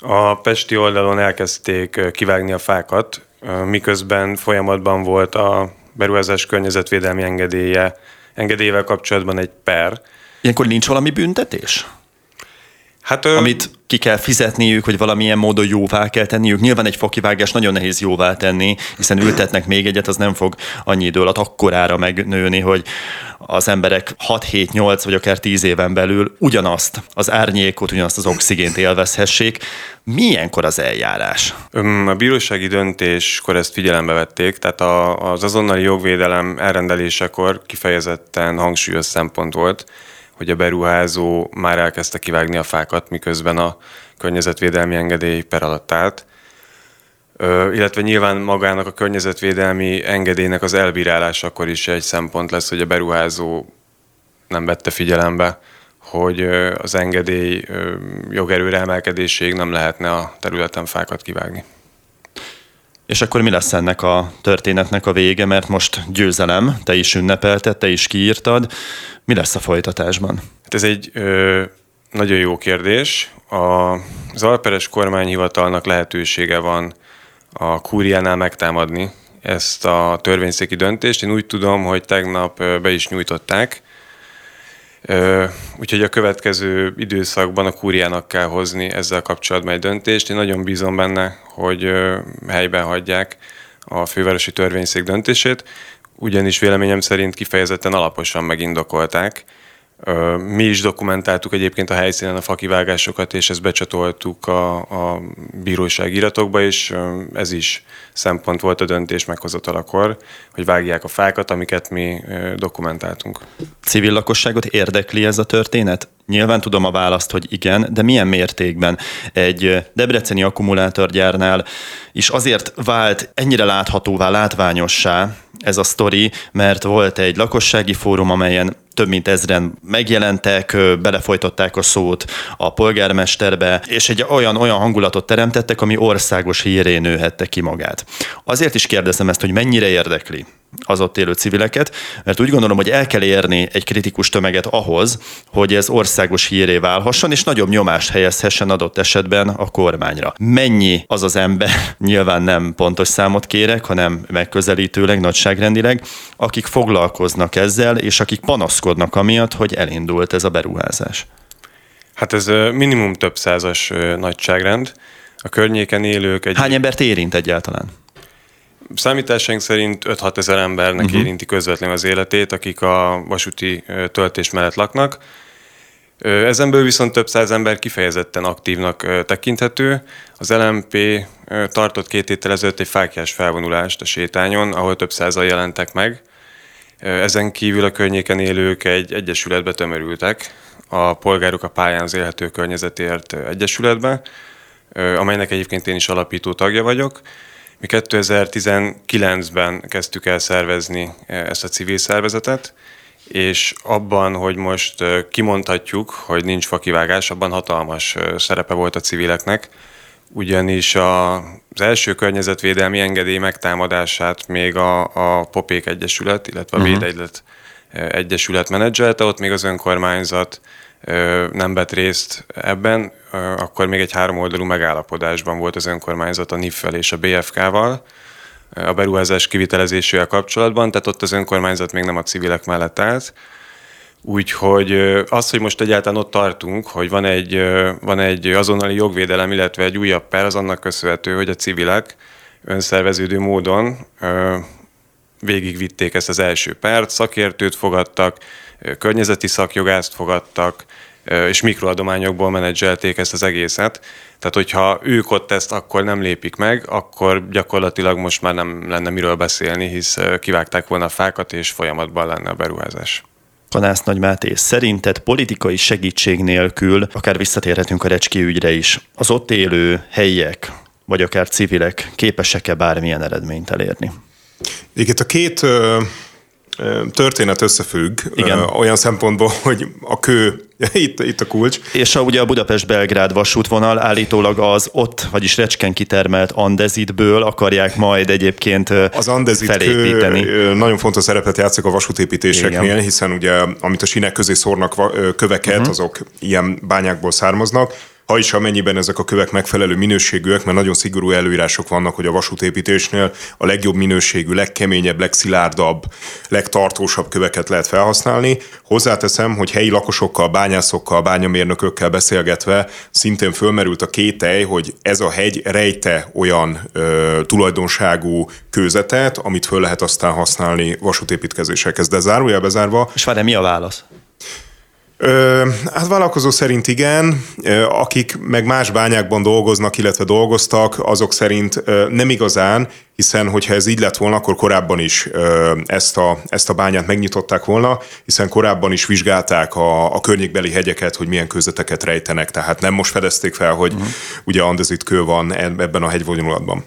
A Pesti oldalon elkezdték kivágni a fákat, miközben folyamatban volt a beruházás környezetvédelmi engedélye, engedélyével kapcsolatban egy per, Ilyenkor nincs valami büntetés? Hát, Amit ki kell fizetniük, hogy valamilyen módon jóvá kell tenniük. Nyilván egy fakivágás nagyon nehéz jóvá tenni, hiszen ültetnek még egyet, az nem fog annyi idő alatt akkorára megnőni, hogy az emberek 6-7-8 vagy akár 10 éven belül ugyanazt az árnyékot, ugyanazt az oxigént élvezhessék. Milyenkor az eljárás? A bírósági döntéskor ezt figyelembe vették, tehát az azonnali jogvédelem elrendelésekor kifejezetten hangsúlyos szempont volt, hogy a beruházó már elkezdte kivágni a fákat, miközben a környezetvédelmi engedély per alatt állt. Ö, illetve nyilván magának a környezetvédelmi engedélynek az elbírálásakor is egy szempont lesz, hogy a beruházó nem vette figyelembe, hogy az engedély jogerőre emelkedéséig nem lehetne a területen fákat kivágni. És akkor mi lesz ennek a történetnek a vége, mert most győzelem, te is ünnepelted, te is kiírtad. Mi lesz a folytatásban? Hát ez egy ö, nagyon jó kérdés. A, az Alperes kormányhivatalnak lehetősége van a kúriánál megtámadni ezt a törvényszéki döntést. Én úgy tudom, hogy tegnap be is nyújtották, Úgyhogy a következő időszakban a kúriának kell hozni ezzel kapcsolatban egy döntést. Én nagyon bízom benne, hogy helyben hagyják a fővárosi törvényszék döntését, ugyanis véleményem szerint kifejezetten alaposan megindokolták, mi is dokumentáltuk egyébként a helyszínen a fakivágásokat, és ezt becsatoltuk a, a bíróság iratokba, és ez is szempont volt a döntés meghozatalakor, hogy vágják a fákat, amiket mi dokumentáltunk. Civil lakosságot érdekli ez a történet? Nyilván tudom a választ, hogy igen, de milyen mértékben egy debreceni akkumulátorgyárnál is azért vált ennyire láthatóvá, látványossá ez a sztori, mert volt egy lakossági fórum, amelyen több mint ezren megjelentek, belefolytották a szót a polgármesterbe, és egy olyan, olyan hangulatot teremtettek, ami országos híré nőhette ki magát. Azért is kérdezem ezt, hogy mennyire érdekli az ott élő civileket, mert úgy gondolom, hogy el kell érni egy kritikus tömeget ahhoz, hogy ez országos híré válhasson, és nagyobb nyomást helyezhessen adott esetben a kormányra. Mennyi az az ember, nyilván nem pontos számot kérek, hanem megközelítőleg, nagyságrendileg, akik foglalkoznak ezzel, és akik panaszkodnak amiatt, hogy elindult ez a beruházás. Hát ez minimum több százas nagyságrend. A környéken élők egy... Hány embert érint egyáltalán? Számításaink szerint 5-6 ezer embernek uh-huh. érinti közvetlenül az életét, akik a vasúti töltés mellett laknak. Ezen belül viszont több száz ember kifejezetten aktívnak tekinthető. Az LMP tartott két héttel ezelőtt egy fákjás felvonulást a sétányon, ahol több százal jelentek meg. Ezen kívül a környéken élők egy egyesületbe tömörültek, a Polgárok a pályán az élhető környezetért egyesületbe, amelynek egyébként én is alapító tagja vagyok. Mi 2019-ben kezdtük el szervezni ezt a civil szervezetet, és abban, hogy most kimondhatjuk, hogy nincs fakivágás, abban hatalmas szerepe volt a civileknek, ugyanis a, az első környezetvédelmi engedély megtámadását még a, a Popék Egyesület, illetve a uh-huh. Védegylet Egyesület menedzselte, ott még az önkormányzat nem vett részt ebben, akkor még egy háromoldalú megállapodásban volt az önkormányzat a NIF-fel és a BFK-val, a beruházás kivitelezésével kapcsolatban, tehát ott az önkormányzat még nem a civilek mellett állt. Úgyhogy az, hogy most egyáltalán ott tartunk, hogy van egy, van egy azonnali jogvédelem, illetve egy újabb per, az annak köszönhető, hogy a civilek önszerveződő módon végigvitték ezt az első pert, szakértőt fogadtak, környezeti szakjogászt fogadtak, és mikroadományokból menedzselték ezt az egészet. Tehát, hogyha ők ott ezt akkor nem lépik meg, akkor gyakorlatilag most már nem lenne miről beszélni, hisz kivágták volna a fákat, és folyamatban lenne a beruházás. Kanász Nagy Máté, szerinted politikai segítség nélkül, akár visszatérhetünk a Recski ügyre is, az ott élő helyiek, vagy akár civilek képesek-e bármilyen eredményt elérni? Igen, a két történet összefügg Igen. olyan szempontból, hogy a kő itt, itt a kulcs. És a, ugye a Budapest-Belgrád vasútvonal állítólag az ott, vagyis Recskén kitermelt andezitből akarják majd egyébként Az andezit felépíteni. Kő nagyon fontos szerepet játszik a vasútépítéseknél, Igen. hiszen ugye amit a sinek közé szórnak köveket, uh-huh. azok ilyen bányákból származnak ha is amennyiben ezek a kövek megfelelő minőségűek, mert nagyon szigorú előírások vannak, hogy a vasútépítésnél a legjobb minőségű, legkeményebb, legszilárdabb, legtartósabb köveket lehet felhasználni. Hozzáteszem, hogy helyi lakosokkal, bányászokkal, bányamérnökökkel beszélgetve szintén fölmerült a kételj, hogy ez a hegy rejte olyan ö, tulajdonságú kőzetet, amit föl lehet aztán használni vasútépítkezésekhez. De zárójelbe bezárva. És várj, mi a válasz? Ö, hát vállalkozó szerint igen, akik meg más bányákban dolgoznak, illetve dolgoztak, azok szerint nem igazán, hiszen hogyha ez így lett volna, akkor korábban is ezt a, ezt a bányát megnyitották volna, hiszen korábban is vizsgálták a, a környékbeli hegyeket, hogy milyen közveteket rejtenek, tehát nem most fedezték fel, hogy uh-huh. ugye andezit kő van ebben a hegyvonulatban.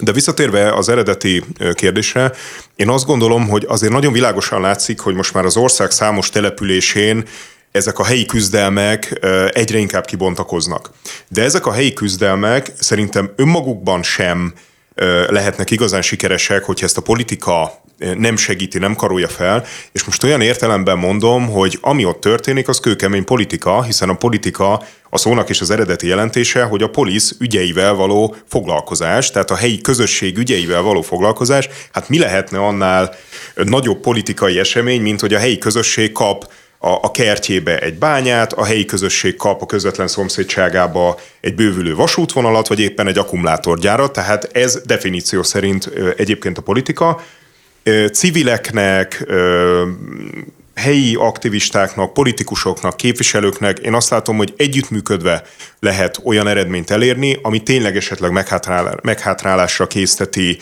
De visszatérve az eredeti kérdésre, én azt gondolom, hogy azért nagyon világosan látszik, hogy most már az ország számos településén ezek a helyi küzdelmek egyre inkább kibontakoznak. De ezek a helyi küzdelmek szerintem önmagukban sem lehetnek igazán sikeresek, hogyha ezt a politika nem segíti, nem karolja fel, és most olyan értelemben mondom, hogy ami ott történik, az kőkemény politika, hiszen a politika a szónak is az eredeti jelentése, hogy a polisz ügyeivel való foglalkozás, tehát a helyi közösség ügyeivel való foglalkozás, hát mi lehetne annál nagyobb politikai esemény, mint hogy a helyi közösség kap a, a kertjébe egy bányát, a helyi közösség kap a közvetlen szomszédságába egy bővülő vasútvonalat, vagy éppen egy akkumulátorgyárat, tehát ez definíció szerint egyébként a politika. Civileknek, helyi aktivistáknak, politikusoknak, képviselőknek én azt látom, hogy együttműködve lehet olyan eredményt elérni, ami tényleg esetleg meghátrálásra készteti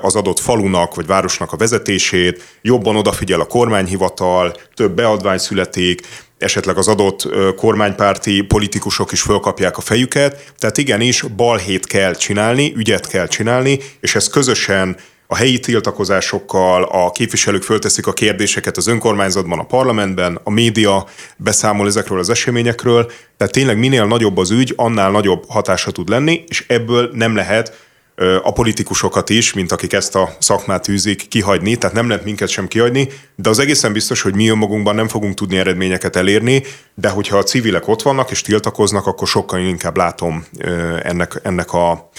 az adott falunak vagy városnak a vezetését, jobban odafigyel a kormányhivatal, több beadvány születik, esetleg az adott kormánypárti politikusok is fölkapják a fejüket. Tehát igenis balhét kell csinálni, ügyet kell csinálni, és ez közösen a helyi tiltakozásokkal, a képviselők fölteszik a kérdéseket az önkormányzatban, a parlamentben, a média beszámol ezekről az eseményekről, tehát tényleg minél nagyobb az ügy, annál nagyobb hatása tud lenni, és ebből nem lehet a politikusokat is, mint akik ezt a szakmát űzik, kihagyni, tehát nem lehet minket sem kihagyni, de az egészen biztos, hogy mi önmagunkban nem fogunk tudni eredményeket elérni, de hogyha a civilek ott vannak és tiltakoznak, akkor sokkal inkább látom ennek, ennek a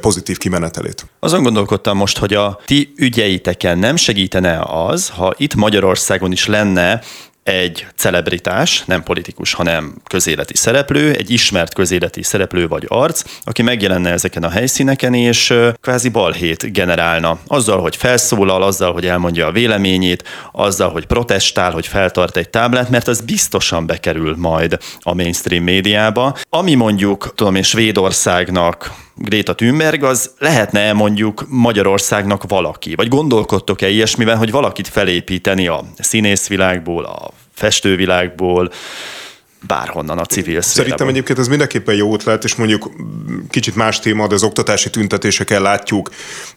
pozitív kimenetelét. Azon gondolkodtam most, hogy a ti ügyeiteken nem segítene az, ha itt Magyarországon is lenne egy celebritás, nem politikus, hanem közéleti szereplő, egy ismert közéleti szereplő vagy arc, aki megjelenne ezeken a helyszíneken, és kvázi balhét generálna. Azzal, hogy felszólal, azzal, hogy elmondja a véleményét, azzal, hogy protestál, hogy feltart egy táblát, mert az biztosan bekerül majd a mainstream médiába. Ami mondjuk, tudom én, Svédországnak Greta Thunberg, az lehetne mondjuk Magyarországnak valaki? Vagy gondolkodtok-e ilyesmiben, hogy valakit felépíteni a színészvilágból, a festővilágból, bárhonnan a civil szférában. Szerintem egyébként ez mindenképpen jó ötlet, és mondjuk kicsit más téma, de az oktatási tüntetéseken látjuk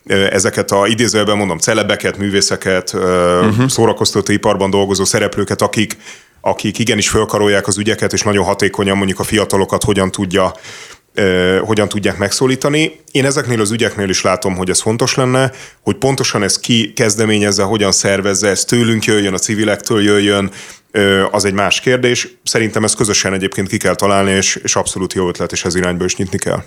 ezeket a idézőben mondom celebeket, művészeket, uh-huh. szórakoztató iparban dolgozó szereplőket, akik akik igenis fölkarolják az ügyeket, és nagyon hatékonyan mondjuk a fiatalokat hogyan tudja hogyan tudják megszólítani. Én ezeknél az ügyeknél is látom, hogy ez fontos lenne, hogy pontosan ez ki kezdeményezze, hogyan szervezze, ez tőlünk jöjjön, a civilektől jöjjön, az egy más kérdés. Szerintem ezt közösen egyébként ki kell találni, és, és abszolút jó ötlet, és ez irányba is nyitni kell.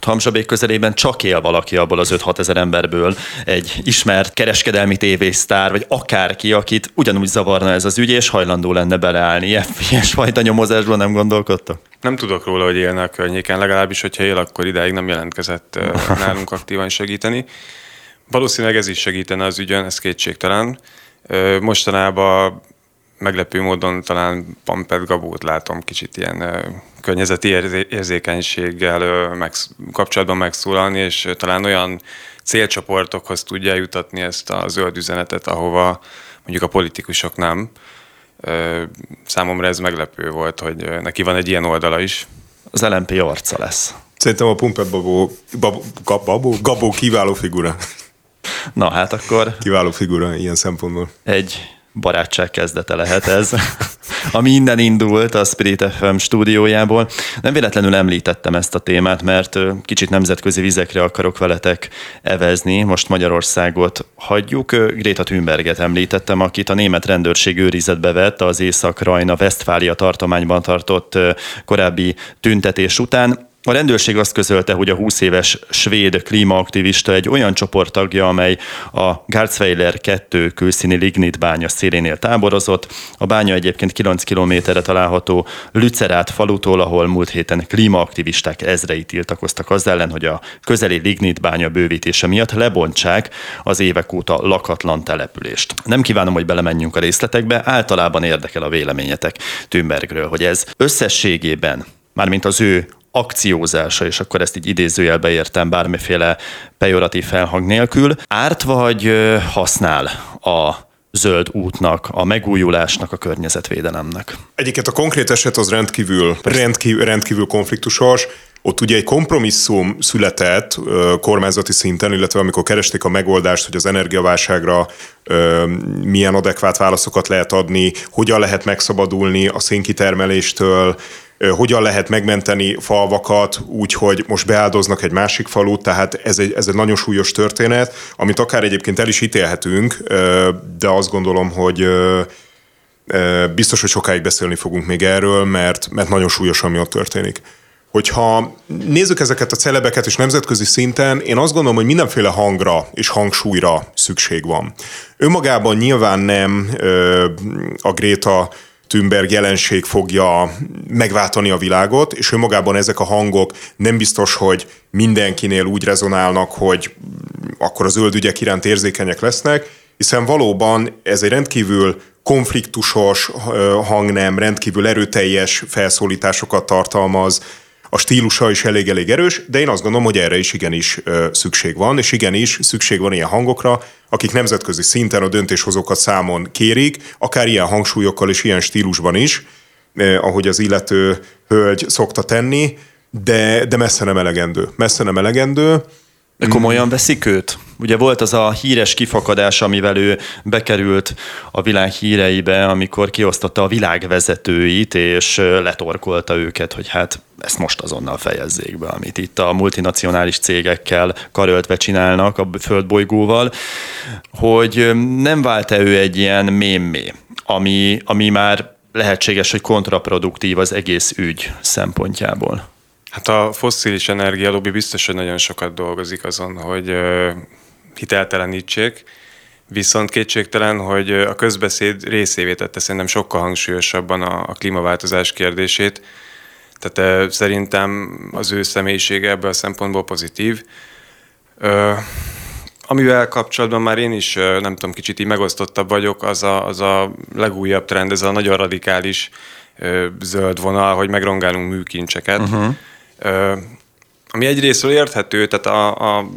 Hamzsabék közelében csak él valaki abból az 5-6 ezer emberből, egy ismert kereskedelmi tévésztár, vagy akárki, akit ugyanúgy zavarna ez az ügy, és hajlandó lenne beleállni. Ilyesfajta nyomozásban nem gondolkodtak? Nem tudok róla, hogy élne a környéken, legalábbis, hogyha él, akkor idáig nem jelentkezett nálunk aktívan segíteni. Valószínűleg ez is segítene az ügyön, ez kétségtelen. Mostanában meglepő módon talán Pampet Gabót látom kicsit ilyen környezeti érzékenységgel meg, kapcsolatban megszólalni, és talán olyan célcsoportokhoz tudja jutatni ezt a zöld üzenetet, ahova mondjuk a politikusok nem. Számomra ez meglepő volt, hogy neki van egy ilyen oldala is. Az LMP arca lesz. Szerintem a Pumpet Babó, Babó, Gabó, Gabó kiváló figura. Na hát akkor... Kiváló figura ilyen szempontból. Egy barátság kezdete lehet ez, ami innen indult a Spirit FM stúdiójából. Nem véletlenül említettem ezt a témát, mert kicsit nemzetközi vizekre akarok veletek evezni. Most Magyarországot hagyjuk. Greta Thunberget említettem, akit a német rendőrség őrizetbe vett az Észak-Rajna Westfália tartományban tartott korábbi tüntetés után. A rendőrség azt közölte, hogy a 20 éves svéd klímaaktivista egy olyan csoport tagja, amely a Garzweiler 2 külszíni lignit bánya szélénél táborozott. A bánya egyébként 9 kilométerre található Lücerát falutól, ahol múlt héten klímaaktivisták ezrei tiltakoztak az ellen, hogy a közeli lignit bánya bővítése miatt lebontsák az évek óta lakatlan települést. Nem kívánom, hogy belemenjünk a részletekbe, általában érdekel a véleményetek Thunbergről, hogy ez összességében mármint az ő akciózása, és akkor ezt így idézőjelbe értem bármiféle pejoratív felhang nélkül, árt vagy használ a zöld útnak, a megújulásnak, a környezetvédelemnek. Egyiket a konkrét eset az rendkívül, rendkívül, rendkívül konfliktusos. Ott ugye egy kompromisszum született kormányzati szinten, illetve amikor keresték a megoldást, hogy az energiaválságra milyen adekvát válaszokat lehet adni, hogyan lehet megszabadulni a szénkitermeléstől, hogyan lehet megmenteni falvakat úgy, hogy most beáldoznak egy másik falut, tehát ez egy, ez egy nagyon súlyos történet, amit akár egyébként el is ítélhetünk, de azt gondolom, hogy biztos, hogy sokáig beszélni fogunk még erről, mert, mert nagyon súlyos, ami ott történik. Hogyha nézzük ezeket a celebeket és nemzetközi szinten, én azt gondolom, hogy mindenféle hangra és hangsúlyra szükség van. Önmagában nyilván nem a Gréta Thunberg jelenség fogja megváltani a világot, és önmagában ezek a hangok nem biztos, hogy mindenkinél úgy rezonálnak, hogy akkor a zöld ügyek iránt érzékenyek lesznek, hiszen valóban ez egy rendkívül konfliktusos hangnem, rendkívül erőteljes felszólításokat tartalmaz, a stílusa is elég-elég erős, de én azt gondolom, hogy erre is igenis szükség van, és igenis szükség van ilyen hangokra, akik nemzetközi szinten a döntéshozókat számon kérik, akár ilyen hangsúlyokkal és ilyen stílusban is, ahogy az illető hölgy szokta tenni, de, de messze nem elegendő. Messze nem elegendő. De komolyan veszik őt? Ugye volt az a híres kifakadás, amivel ő bekerült a világ híreibe, amikor kiosztotta a világ vezetőit, és letorkolta őket, hogy hát ezt most azonnal fejezzék be, amit itt a multinacionális cégekkel karöltve csinálnak a földbolygóval, hogy nem vált-e ő egy ilyen mémé, ami, ami már lehetséges, hogy kontraproduktív az egész ügy szempontjából? Hát a fosszilis energialobbi biztos, hogy nagyon sokat dolgozik azon, hogy hiteltelenítsék, viszont kétségtelen, hogy a közbeszéd részévé tette szerintem sokkal hangsúlyosabban a, a klímaváltozás kérdését. Tehát szerintem az ő személyisége ebből a szempontból pozitív. Ö, amivel kapcsolatban már én is, nem tudom, kicsit így megosztottabb vagyok, az a, az a legújabb trend, ez a nagyon radikális ö, zöld vonal, hogy megrongálunk műkincseket. Uh-huh ami egyrésztről érthető, tehát a, a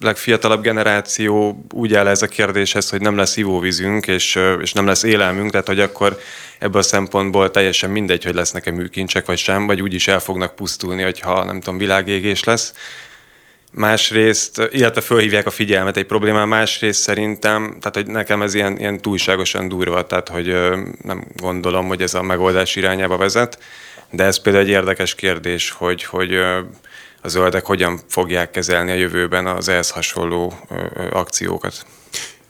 legfiatalabb generáció úgy áll ez a kérdéshez, hogy nem lesz ivóvízünk, és, és nem lesz élelmünk, tehát hogy akkor ebből a szempontból teljesen mindegy, hogy lesznek-e műkincsek vagy sem, vagy úgyis el fognak pusztulni, hogyha nem tudom, világégés lesz. Másrészt, illetve fölhívják a figyelmet egy problémán, másrészt szerintem, tehát hogy nekem ez ilyen, ilyen túlságosan durva, tehát hogy nem gondolom, hogy ez a megoldás irányába vezet, de ez például egy érdekes kérdés, hogy, hogy a zöldek hogyan fogják kezelni a jövőben az ehhez hasonló akciókat.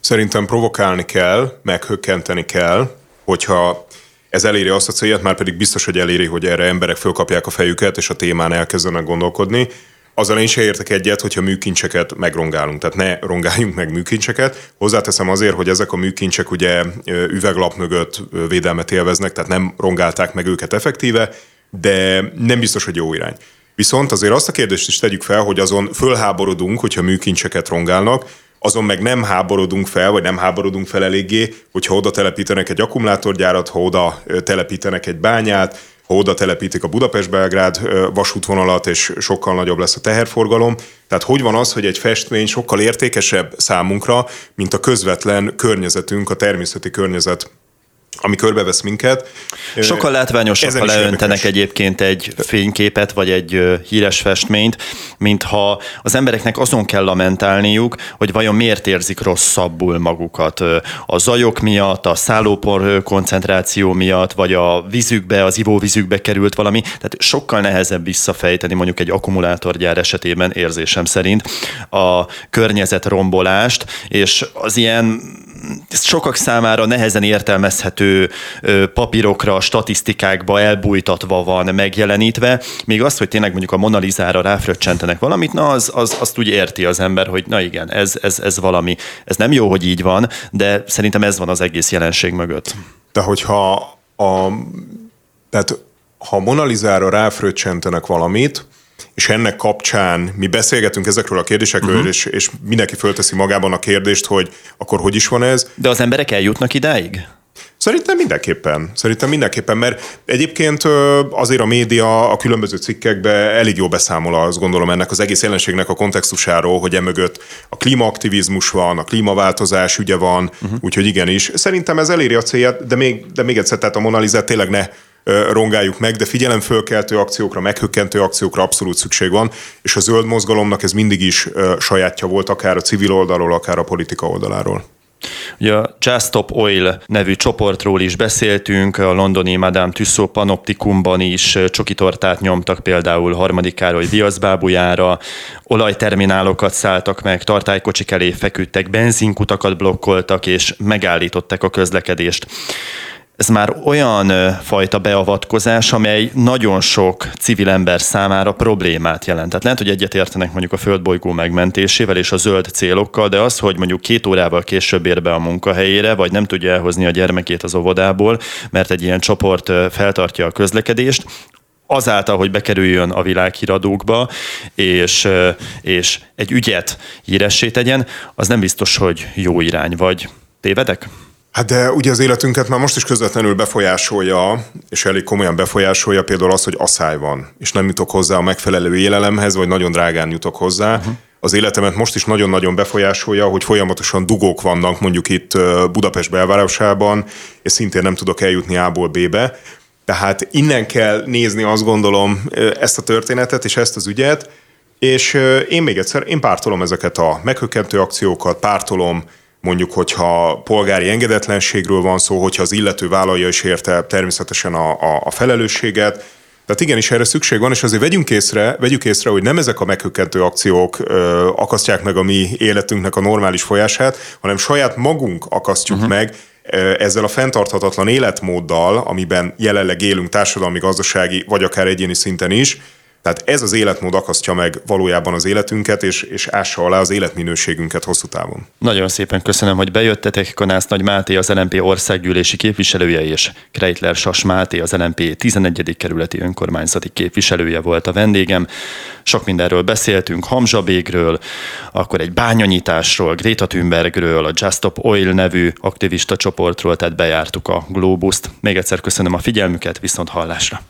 Szerintem provokálni kell, meghökkenteni kell, hogyha ez eléri azt a célját, már pedig biztos, hogy eléri, hogy erre emberek fölkapják a fejüket, és a témán elkezdenek gondolkodni. Azzal én se értek egyet, hogyha műkincseket megrongálunk, tehát ne rongáljunk meg műkincseket. Hozzáteszem azért, hogy ezek a műkincsek ugye üveglap mögött védelmet élveznek, tehát nem rongálták meg őket effektíve, de nem biztos, hogy jó irány. Viszont azért azt a kérdést is tegyük fel, hogy azon fölháborodunk, hogyha műkincseket rongálnak, azon meg nem háborodunk fel, vagy nem háborodunk fel eléggé, hogyha oda telepítenek egy akkumulátorgyárat, ha oda telepítenek egy bányát, ha oda telepítik a Budapest-Belgrád vasútvonalat, és sokkal nagyobb lesz a teherforgalom. Tehát hogy van az, hogy egy festmény sokkal értékesebb számunkra, mint a közvetlen környezetünk, a természeti környezet ami körbevesz minket. Sokkal látványosabb, ha leöntenek egyébként egy fényképet, vagy egy híres festményt, mintha az embereknek azon kell lamentálniuk, hogy vajon miért érzik rosszabbul magukat. A zajok miatt, a szállópor koncentráció miatt, vagy a vízükbe, az ivóvízükbe került valami. Tehát sokkal nehezebb visszafejteni mondjuk egy akkumulátorgyár esetében érzésem szerint a környezet rombolást, és az ilyen sokak számára nehezen értelmezhető papírokra, statisztikákba elbújtatva van megjelenítve, még az, hogy tényleg mondjuk a Monalizára ráfröccsentenek valamit, na az, az, azt úgy érti az ember, hogy na igen, ez, ez, ez valami. Ez nem jó, hogy így van, de szerintem ez van az egész jelenség mögött. De hogyha a, tehát ha Monalizára ráfröccsentenek valamit, és ennek kapcsán mi beszélgetünk ezekről a kérdésekről, uh-huh. és, és mindenki fölteszi magában a kérdést, hogy akkor hogy is van ez. De az emberek eljutnak idáig? Szerintem mindenképpen. Szerintem mindenképpen, mert egyébként azért a média a különböző cikkekbe elég jó beszámol, azt gondolom ennek az egész jelenségnek a kontextusáról, hogy emögött a klímaaktivizmus van, a klímaváltozás ügye van, uh-huh. úgyhogy igenis. Szerintem ez eléri a célját, de még, de még egyszer, tehát a Monalizát tényleg ne rongáljuk meg, de figyelemfölkeltő akciókra, meghökkentő akciókra abszolút szükség van, és a zöld mozgalomnak ez mindig is sajátja volt, akár a civil oldalról, akár a politika oldaláról. Ugye a Just Stop Oil nevű csoportról is beszéltünk, a londoni Madame Tussauds panoptikumban is csokitortát nyomtak például harmadik Károly viaszbábujára, olajterminálokat szálltak meg, tartálykocsik elé feküdtek, benzinkutakat blokkoltak és megállították a közlekedést ez már olyan fajta beavatkozás, amely nagyon sok civil ember számára problémát jelent. Tehát lehet, hogy egyetértenek mondjuk a földbolygó megmentésével és a zöld célokkal, de az, hogy mondjuk két órával később ér be a munkahelyére, vagy nem tudja elhozni a gyermekét az óvodából, mert egy ilyen csoport feltartja a közlekedést, azáltal, hogy bekerüljön a világhíradókba, és, és egy ügyet híressé tegyen, az nem biztos, hogy jó irány, vagy tévedek? Hát de ugye az életünket már most is közvetlenül befolyásolja, és elég komolyan befolyásolja például az, hogy asszály van, és nem jutok hozzá a megfelelő élelemhez, vagy nagyon drágán jutok hozzá. Uh-huh. Az életemet most is nagyon-nagyon befolyásolja, hogy folyamatosan dugók vannak mondjuk itt Budapest belvárosában, és szintén nem tudok eljutni A-ból B-be. Tehát innen kell nézni azt gondolom ezt a történetet és ezt az ügyet, És én még egyszer, én pártolom ezeket a meghökkentő akciókat, pártolom mondjuk, hogyha polgári engedetlenségről van szó, hogyha az illető vállalja is érte természetesen a, a, a felelősséget, tehát igenis erre szükség van, és azért vegyünk észre, vegyük észre, hogy nem ezek a meghökkentő akciók ö, akasztják meg a mi életünknek a normális folyását, hanem saját magunk akasztjuk uh-huh. meg ezzel a fenntarthatatlan életmóddal, amiben jelenleg élünk társadalmi, gazdasági, vagy akár egyéni szinten is, tehát ez az életmód akasztja meg valójában az életünket, és, és ássa alá az életminőségünket hosszú távon. Nagyon szépen köszönöm, hogy bejöttetek. Kanász Nagy Máté, az LNP országgyűlési képviselője, és Kreitler Sas Máté, az LNP 11. kerületi önkormányzati képviselője volt a vendégem. Sok mindenről beszéltünk, Hamzsabégről, akkor egy bányanyításról, Greta Thunbergről, a Just Stop Oil nevű aktivista csoportról, tehát bejártuk a Globust. Még egyszer köszönöm a figyelmüket, viszont hallásra.